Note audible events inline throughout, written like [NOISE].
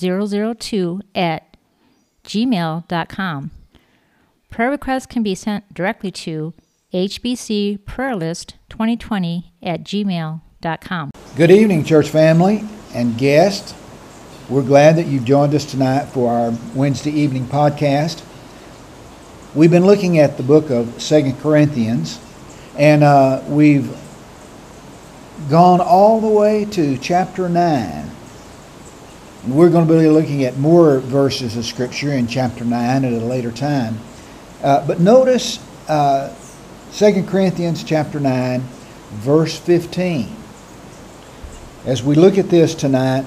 002 at gmail.com. Prayer requests can be sent directly to hbcprayerlist2020 at gmail.com. Good evening, church family and guests. We're glad that you've joined us tonight for our Wednesday evening podcast. We've been looking at the book of Second Corinthians, and uh, we've gone all the way to chapter 9. We're going to be looking at more verses of Scripture in chapter 9 at a later time. Uh, but notice uh, 2 Corinthians chapter 9, verse 15. As we look at this tonight,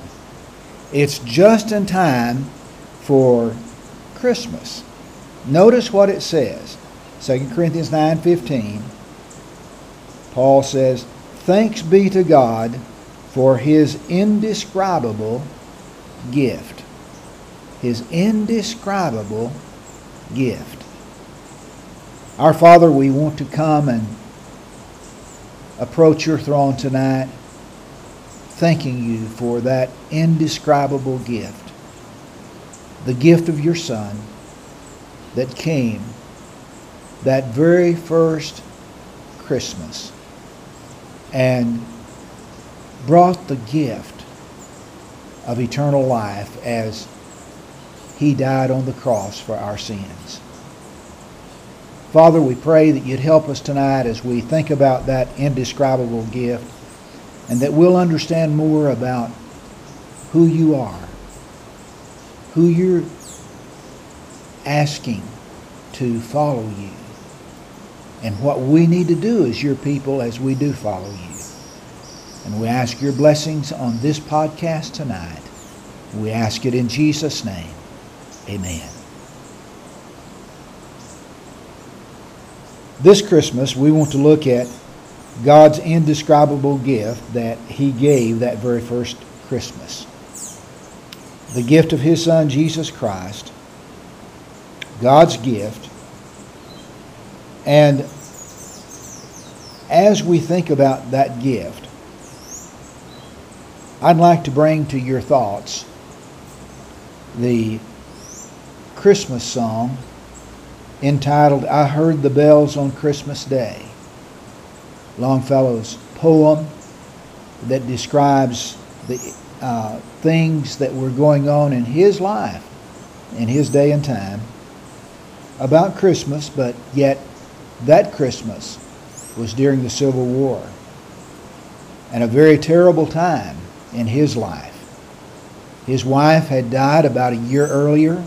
it's just in time for Christmas. Notice what it says. 2 Corinthians 9:15. Paul says, "Thanks be to God for his indescribable gift. His indescribable gift. Our Father, we want to come and approach your throne tonight, thanking you for that indescribable gift. The gift of your Son that came that very first Christmas and brought the gift of eternal life as he died on the cross for our sins. Father, we pray that you'd help us tonight as we think about that indescribable gift and that we'll understand more about who you are, who you're asking to follow you, and what we need to do as your people as we do follow you. And we ask your blessings on this podcast tonight. We ask it in Jesus' name. Amen. This Christmas, we want to look at God's indescribable gift that He gave that very first Christmas. The gift of His Son, Jesus Christ. God's gift. And as we think about that gift, I'd like to bring to your thoughts the Christmas song entitled I Heard the Bells on Christmas Day. Longfellow's poem that describes the uh, things that were going on in his life, in his day and time, about Christmas, but yet that Christmas was during the Civil War and a very terrible time in his life. His wife had died about a year earlier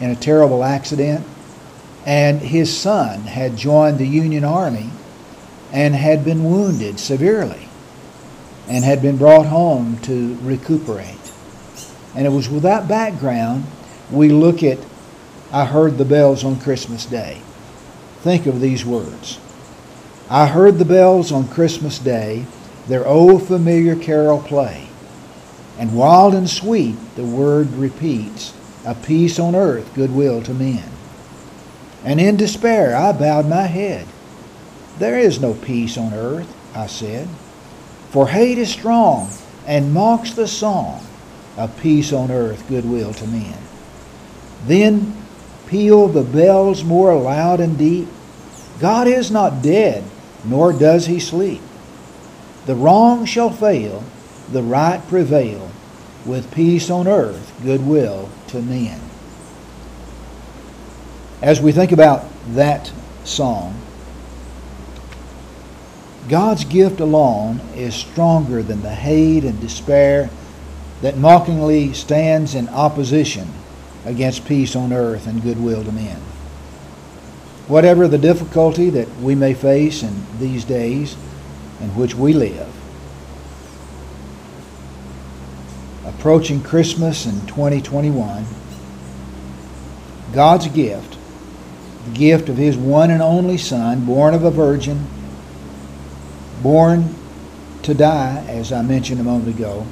in a terrible accident, and his son had joined the Union Army and had been wounded severely and had been brought home to recuperate. And it was with that background we look at I heard the bells on Christmas Day. Think of these words. I heard the bells on Christmas Day their old familiar carol play. And wild and sweet the word repeats, a peace on earth, goodwill to men. And in despair I bowed my head. There is no peace on earth, I said, for hate is strong and mocks the song, a peace on earth, goodwill to men. Then peal the bells more loud and deep. God is not dead, nor does he sleep. The wrong shall fail, the right prevail, with peace on earth, goodwill to men. As we think about that song, God's gift alone is stronger than the hate and despair that mockingly stands in opposition against peace on earth and goodwill to men. Whatever the difficulty that we may face in these days, in which we live. approaching Christmas in 2021, God's gift, the gift of His one and only Son, born of a virgin, born to die, as I mentioned a moment ago,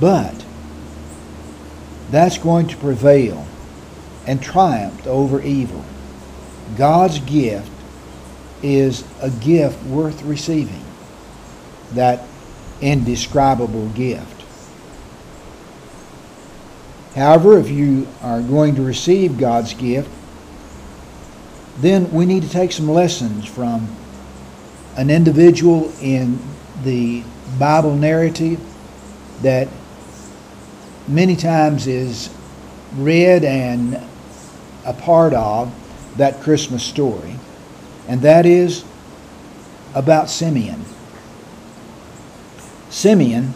but that's going to prevail and triumph over evil. God's gift is a gift worth receiving. That indescribable gift. However, if you are going to receive God's gift, then we need to take some lessons from an individual in the Bible narrative that many times is read and a part of that Christmas story, and that is about Simeon. Simeon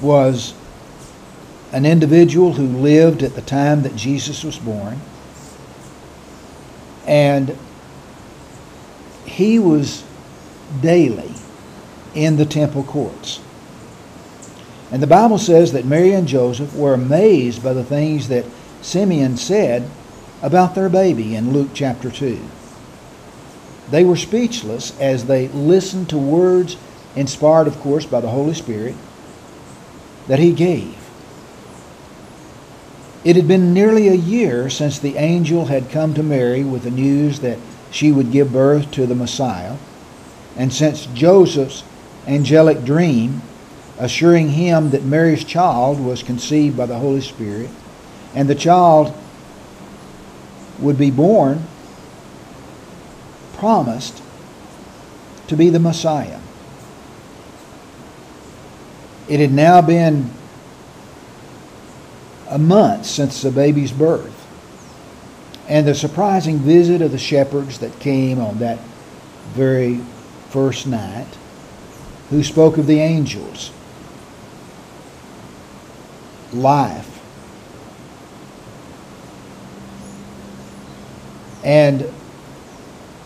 was an individual who lived at the time that Jesus was born, and he was daily in the temple courts. And the Bible says that Mary and Joseph were amazed by the things that Simeon said about their baby in Luke chapter 2. They were speechless as they listened to words inspired, of course, by the Holy Spirit that he gave. It had been nearly a year since the angel had come to Mary with the news that she would give birth to the Messiah, and since Joseph's angelic dream assuring him that Mary's child was conceived by the Holy Spirit, and the child would be born, promised to be the Messiah. It had now been a month since the baby's birth, and the surprising visit of the shepherds that came on that very first night, who spoke of the angels life. And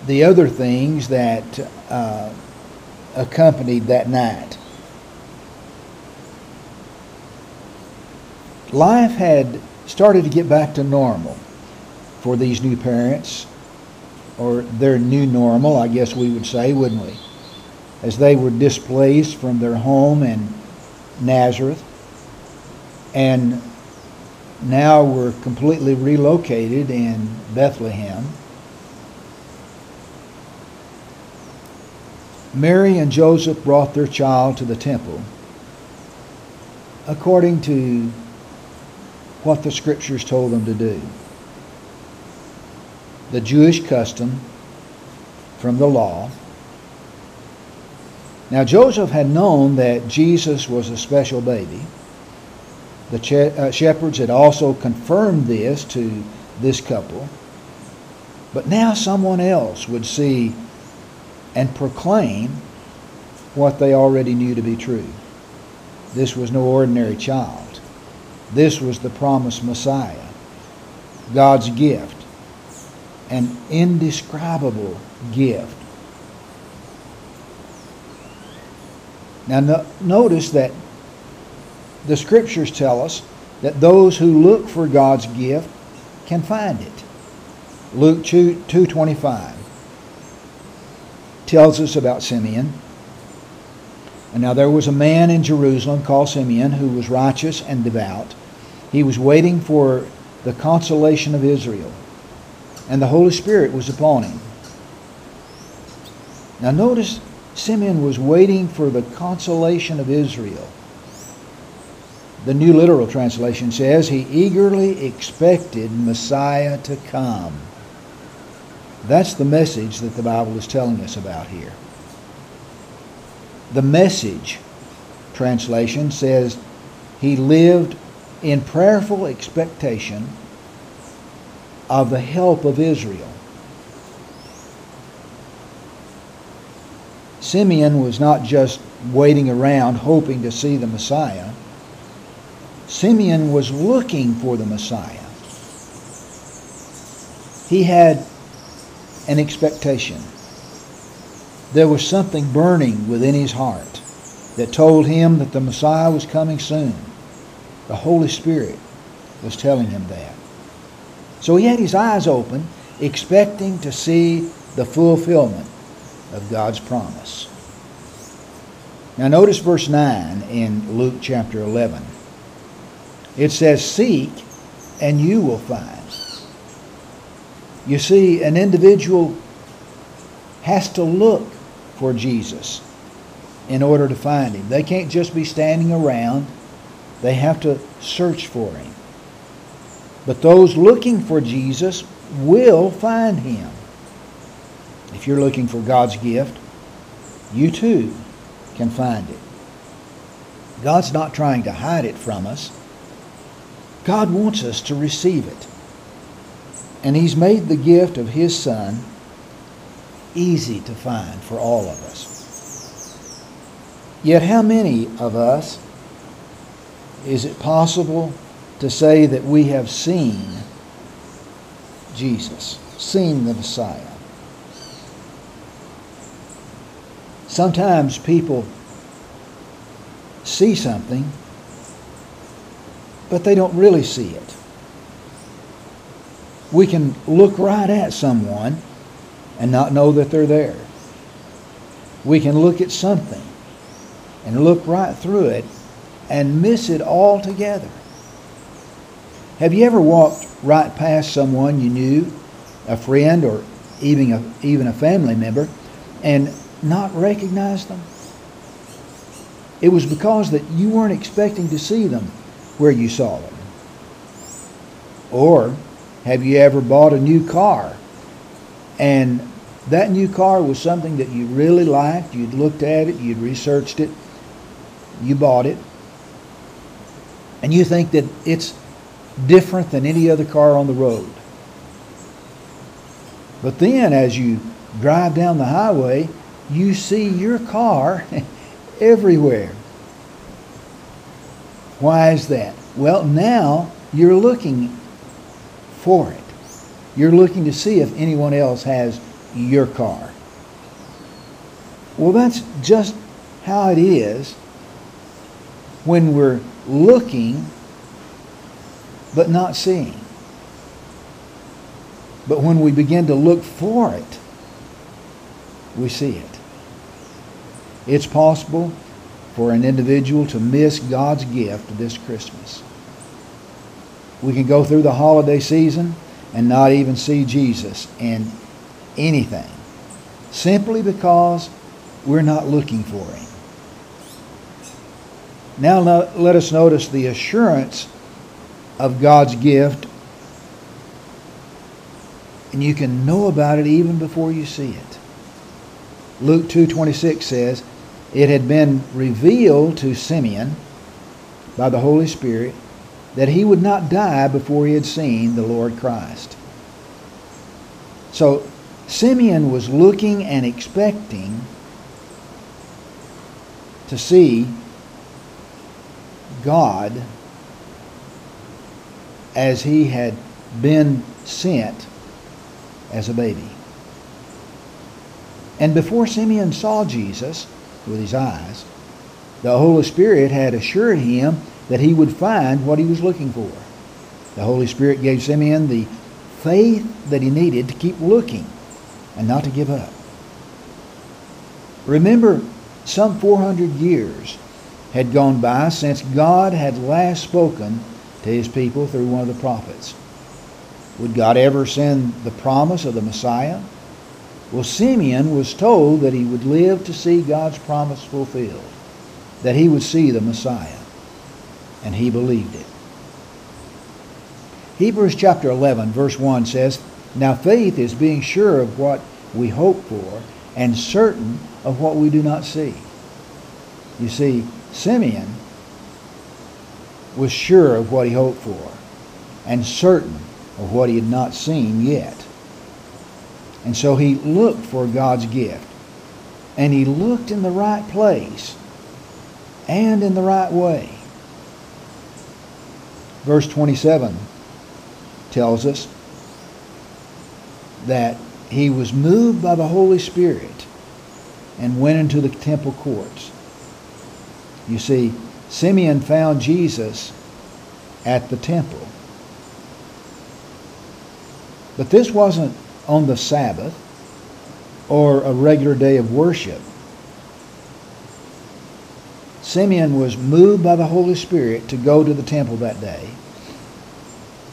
the other things that uh, accompanied that night. Life had started to get back to normal for these new parents, or their new normal, I guess we would say, wouldn't we? As they were displaced from their home in Nazareth and now we're completely relocated in Bethlehem. Mary and Joseph brought their child to the temple according to what the scriptures told them to do. The Jewish custom from the law. Now, Joseph had known that Jesus was a special baby. The che- uh, shepherds had also confirmed this to this couple. But now someone else would see and proclaim what they already knew to be true. This was no ordinary child. This was the promised Messiah, God's gift, an indescribable gift. Now, no, notice that the scriptures tell us that those who look for God's gift can find it. Luke 2:25 tells us about Simeon. And now there was a man in Jerusalem called Simeon who was righteous and devout. He was waiting for the consolation of Israel, and the Holy Spirit was upon him. Now notice Simeon was waiting for the consolation of Israel. The New Literal Translation says he eagerly expected Messiah to come. That's the message that the Bible is telling us about here. The message translation says he lived in prayerful expectation of the help of Israel. Simeon was not just waiting around hoping to see the Messiah. Simeon was looking for the Messiah. He had an expectation. There was something burning within his heart. that told him that the Messiah was coming soon. The Holy Spirit was telling him that. So he had his eyes open, expecting to see the fulfillment of God's promise. Now, notice verse 9 in Luke chapter 11. It says, Seek and you will find. You see, an individual has to look for Jesus in order to find him. They can't just be standing around, they have to search for him. But those looking for Jesus will find him. If you're looking for God's gift, you too can find it. God's not trying to hide it from us. God wants us to receive it. And He's made the gift of His Son easy to find for all of us. Yet, how many of us is it possible to say that we have seen Jesus, seen the Messiah? Sometimes people see something, but they don't really see it. We can look right at someone and not know that they're there. We can look at something and look right through it and miss it altogether. Have you ever walked right past someone you knew, a friend or even a, even a family member, and not recognize them? It was because that you weren't expecting to see them where you saw them. Or have you ever bought a new car and that new car was something that you really liked, you'd looked at it, you'd researched it, you bought it, and you think that it's different than any other car on the road. But then as you drive down the highway, you see your car [LAUGHS] everywhere. Why is that? Well, now you're looking for it. You're looking to see if anyone else has your car. Well, that's just how it is when we're looking but not seeing. But when we begin to look for it, we see it. It's possible for an individual to miss God's gift this Christmas. We can go through the holiday season and not even see Jesus in anything simply because we're not looking for him. Now let us notice the assurance of God's gift and you can know about it even before you see it. Luke 2:26 says, "It had been revealed to Simeon by the Holy Spirit that he would not die before he had seen the Lord Christ." So Simeon was looking and expecting to see God as he had been sent as a baby. And before Simeon saw Jesus with his eyes, the Holy Spirit had assured him that he would find what he was looking for. The Holy Spirit gave Simeon the faith that he needed to keep looking and not to give up. Remember, some 400 years had gone by since God had last spoken to his people through one of the prophets. Would God ever send the promise of the Messiah? Well, Simeon was told that he would live to see God's promise fulfilled, that he would see the Messiah, and he believed it. Hebrews chapter 11, verse 1 says, Now faith is being sure of what we hope for and certain of what we do not see. You see, Simeon was sure of what he hoped for and certain of what he had not seen yet. And so he looked for God's gift. And he looked in the right place and in the right way. Verse 27 tells us that he was moved by the Holy Spirit and went into the temple courts. You see, Simeon found Jesus at the temple. But this wasn't on the Sabbath or a regular day of worship. Simeon was moved by the Holy Spirit to go to the temple that day.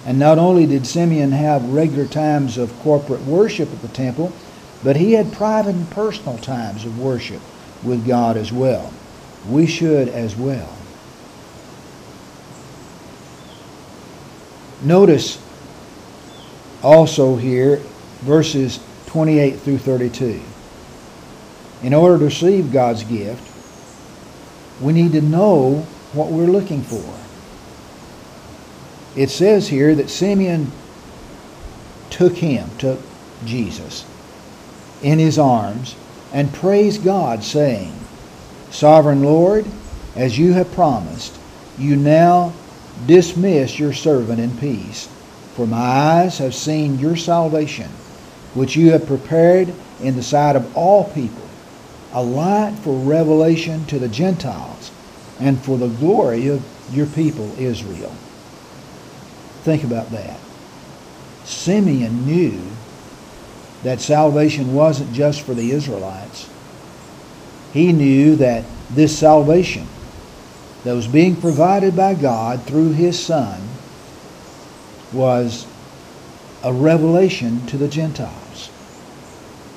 And not only did Simeon have regular times of corporate worship at the temple, but he had private and personal times of worship with God as well. We should as well. Notice also here verses 28 through 32. In order to receive God's gift, we need to know what we're looking for. It says here that Simeon took him, took Jesus, in his arms and praised God, saying, Sovereign Lord, as you have promised, you now dismiss your servant in peace. For my eyes have seen your salvation, which you have prepared in the sight of all people, a light for revelation to the Gentiles, and for the glory of your people Israel. Think about that. Simeon knew that salvation wasn't just for the Israelites. He knew that this salvation that was being provided by God through his Son was a revelation to the Gentiles.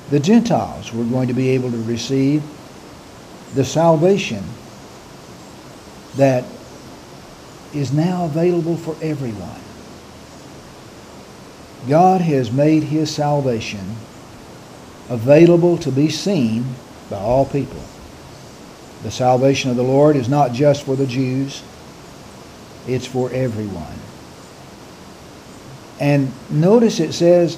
The Gentiles were going to be able to receive the salvation that is now available for everyone. God has made his salvation available to be seen by all people. The salvation of the Lord is not just for the Jews, it's for everyone. And notice it says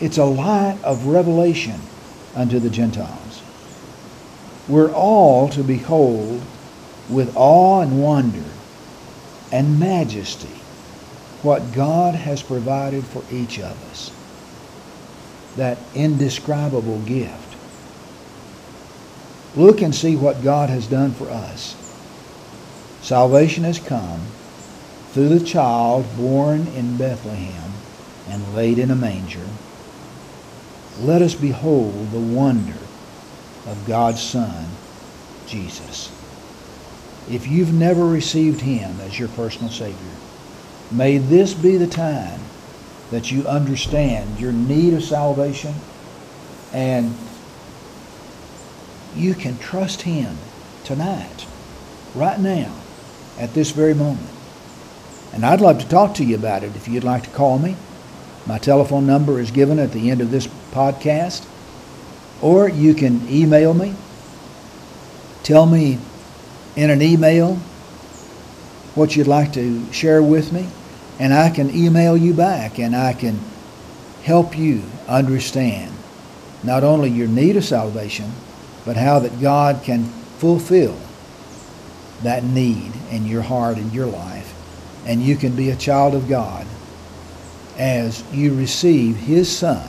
it's a light of revelation unto the Gentiles. We're all to behold with awe and wonder and majesty what God has provided for each of us. That indescribable gift. Look and see what God has done for us. Salvation has come through the child born in Bethlehem and laid in a manger. Let us behold the wonder of God's Son, Jesus. If you've never received Him as your personal Savior, may this be the time that you understand your need of salvation and you can trust Him tonight, right now, at this very moment. And I'd love to talk to you about it if you'd like to call me. My telephone number is given at the end of this podcast. Or you can email me. Tell me in an email what you'd like to share with me, and I can email you back and I can help you understand not only your need of salvation, but how that God can fulfill that need in your heart and your life. And you can be a child of God as you receive His Son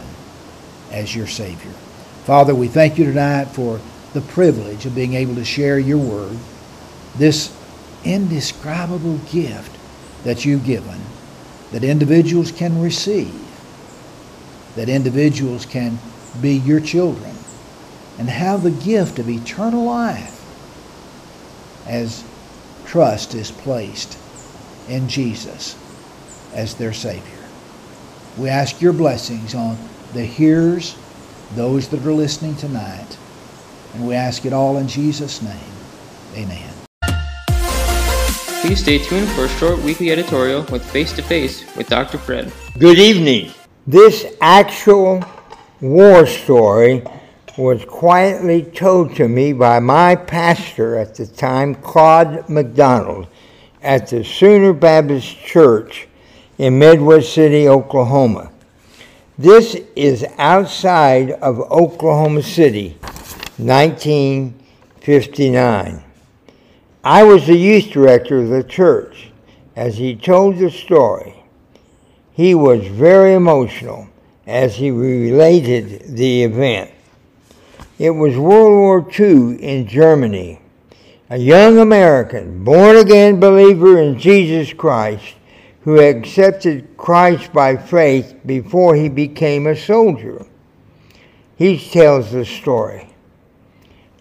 as your Savior. Father, we thank you tonight for the privilege of being able to share your word, this indescribable gift that you've given, that individuals can receive, that individuals can be your children and have the gift of eternal life as trust is placed in Jesus as their Savior. We ask your blessings on the hearers, those that are listening tonight, and we ask it all in Jesus' name. Amen. Please stay tuned for a short weekly editorial with Face to Face with Dr. Fred. Good evening. This actual war story was quietly told to me by my pastor at the time, Claude McDonald, at the Sooner Baptist Church in Midwest City, Oklahoma. This is outside of Oklahoma City, 1959. I was the youth director of the church. As he told the story, he was very emotional as he related the event. It was World War II in Germany. a young American, born again believer in Jesus Christ, who accepted Christ by faith before he became a soldier. He tells the story.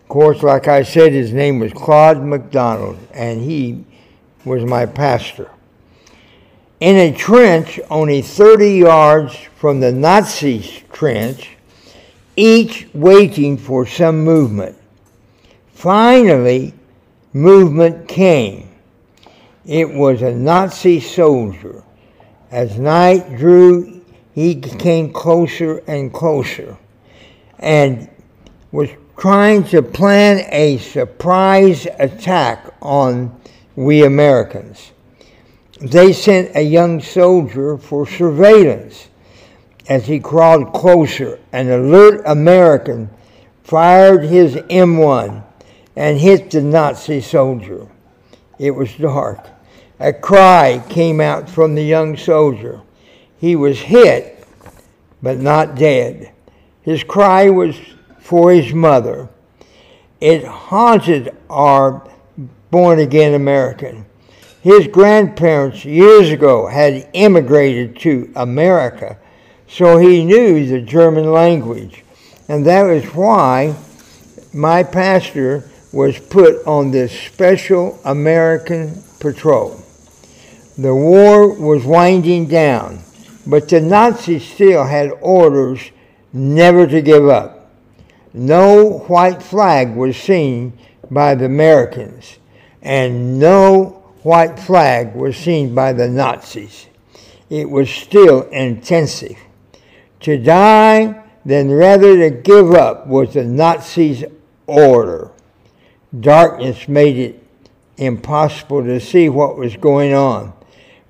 Of course, like I said, his name was Claude MacDonald, and he was my pastor. In a trench only 30 yards from the Nazis' trench, each waiting for some movement. Finally, movement came. It was a Nazi soldier. As night drew, he came closer and closer and was trying to plan a surprise attack on we Americans. They sent a young soldier for surveillance. As he crawled closer, an alert American fired his M1 and hit the Nazi soldier. It was dark. A cry came out from the young soldier. He was hit, but not dead. His cry was for his mother. It haunted our born again American. His grandparents years ago had immigrated to America, so he knew the German language. And that was why my pastor was put on this special American patrol. The war was winding down, but the Nazis still had orders never to give up. No white flag was seen by the Americans, and no white flag was seen by the Nazis. It was still intensive. To die, than rather to give up was the Nazis' order. Darkness made it impossible to see what was going on.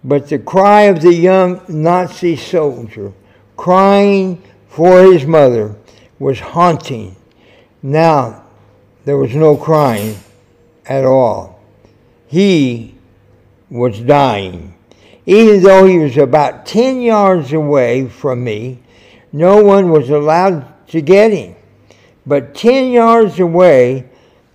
But the cry of the young Nazi soldier, crying for his mother, was haunting. Now, there was no crying at all. He was dying. Even though he was about 10 yards away from me, no one was allowed to get him. But 10 yards away,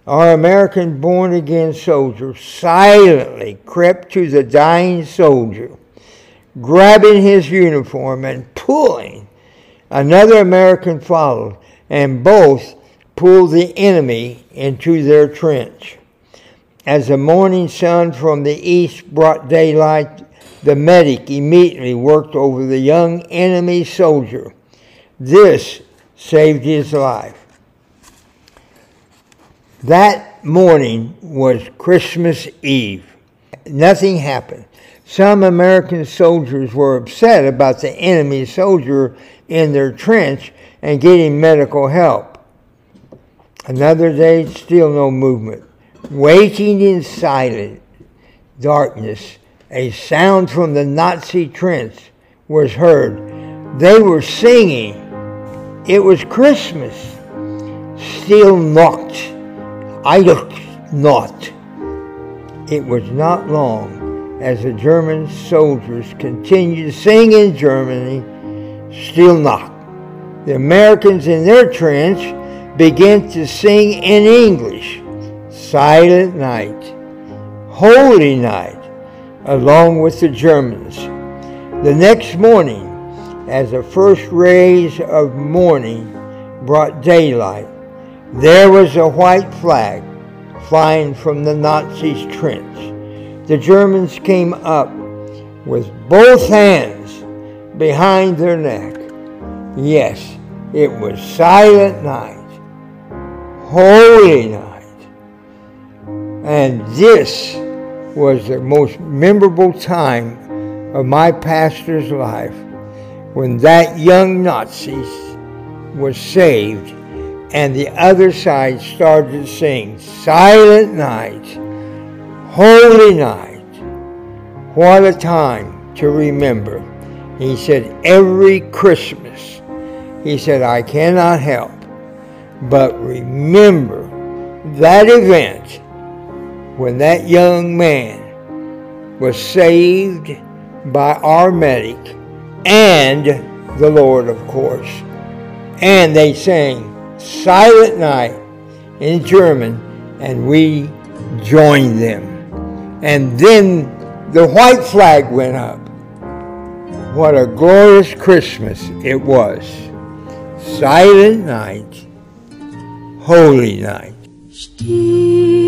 our American born again soldier silently crept to the dying soldier, grabbing his uniform and pulling. Another American followed, and both pulled the enemy into their trench. As the morning sun from the east brought daylight, the medic immediately worked over the young enemy soldier. This saved his life. That morning was Christmas Eve. Nothing happened. Some American soldiers were upset about the enemy soldier in their trench and getting medical help. Another day, still no movement. Waiting in silent darkness, a sound from the Nazi trench was heard. They were singing. It was Christmas. Stille Nacht. I looked not. It was not long as the German soldiers continued to sing in Germany, still not. The Americans in their trench began to sing in English silent night, holy night, along with the Germans. The next morning, as the first rays of morning brought daylight, there was a white flag flying from the Nazis' trench. The Germans came up with both hands behind their neck. Yes, it was silent night, holy night. And this was the most memorable time of my pastor's life when that young Nazi was saved and the other side started to sing Silent Night, Holy Night. What a time to remember. He said, every Christmas, he said, I cannot help but remember that event when that young man was saved by our medic and the Lord, of course. And they sang Silent Night in German, and we joined them. And then the white flag went up. What a glorious Christmas it was. Silent night, holy night. Stille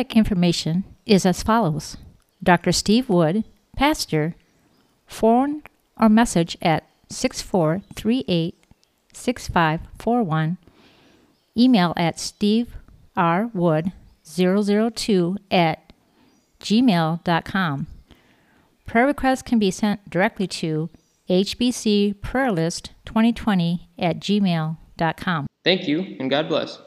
Contact information is as follows Dr. Steve Wood, Pastor, phone or message at 6438 6541, email at steverwood002 at gmail.com. Prayer requests can be sent directly to hbcprayerlist2020 at gmail.com. Thank you, and God bless.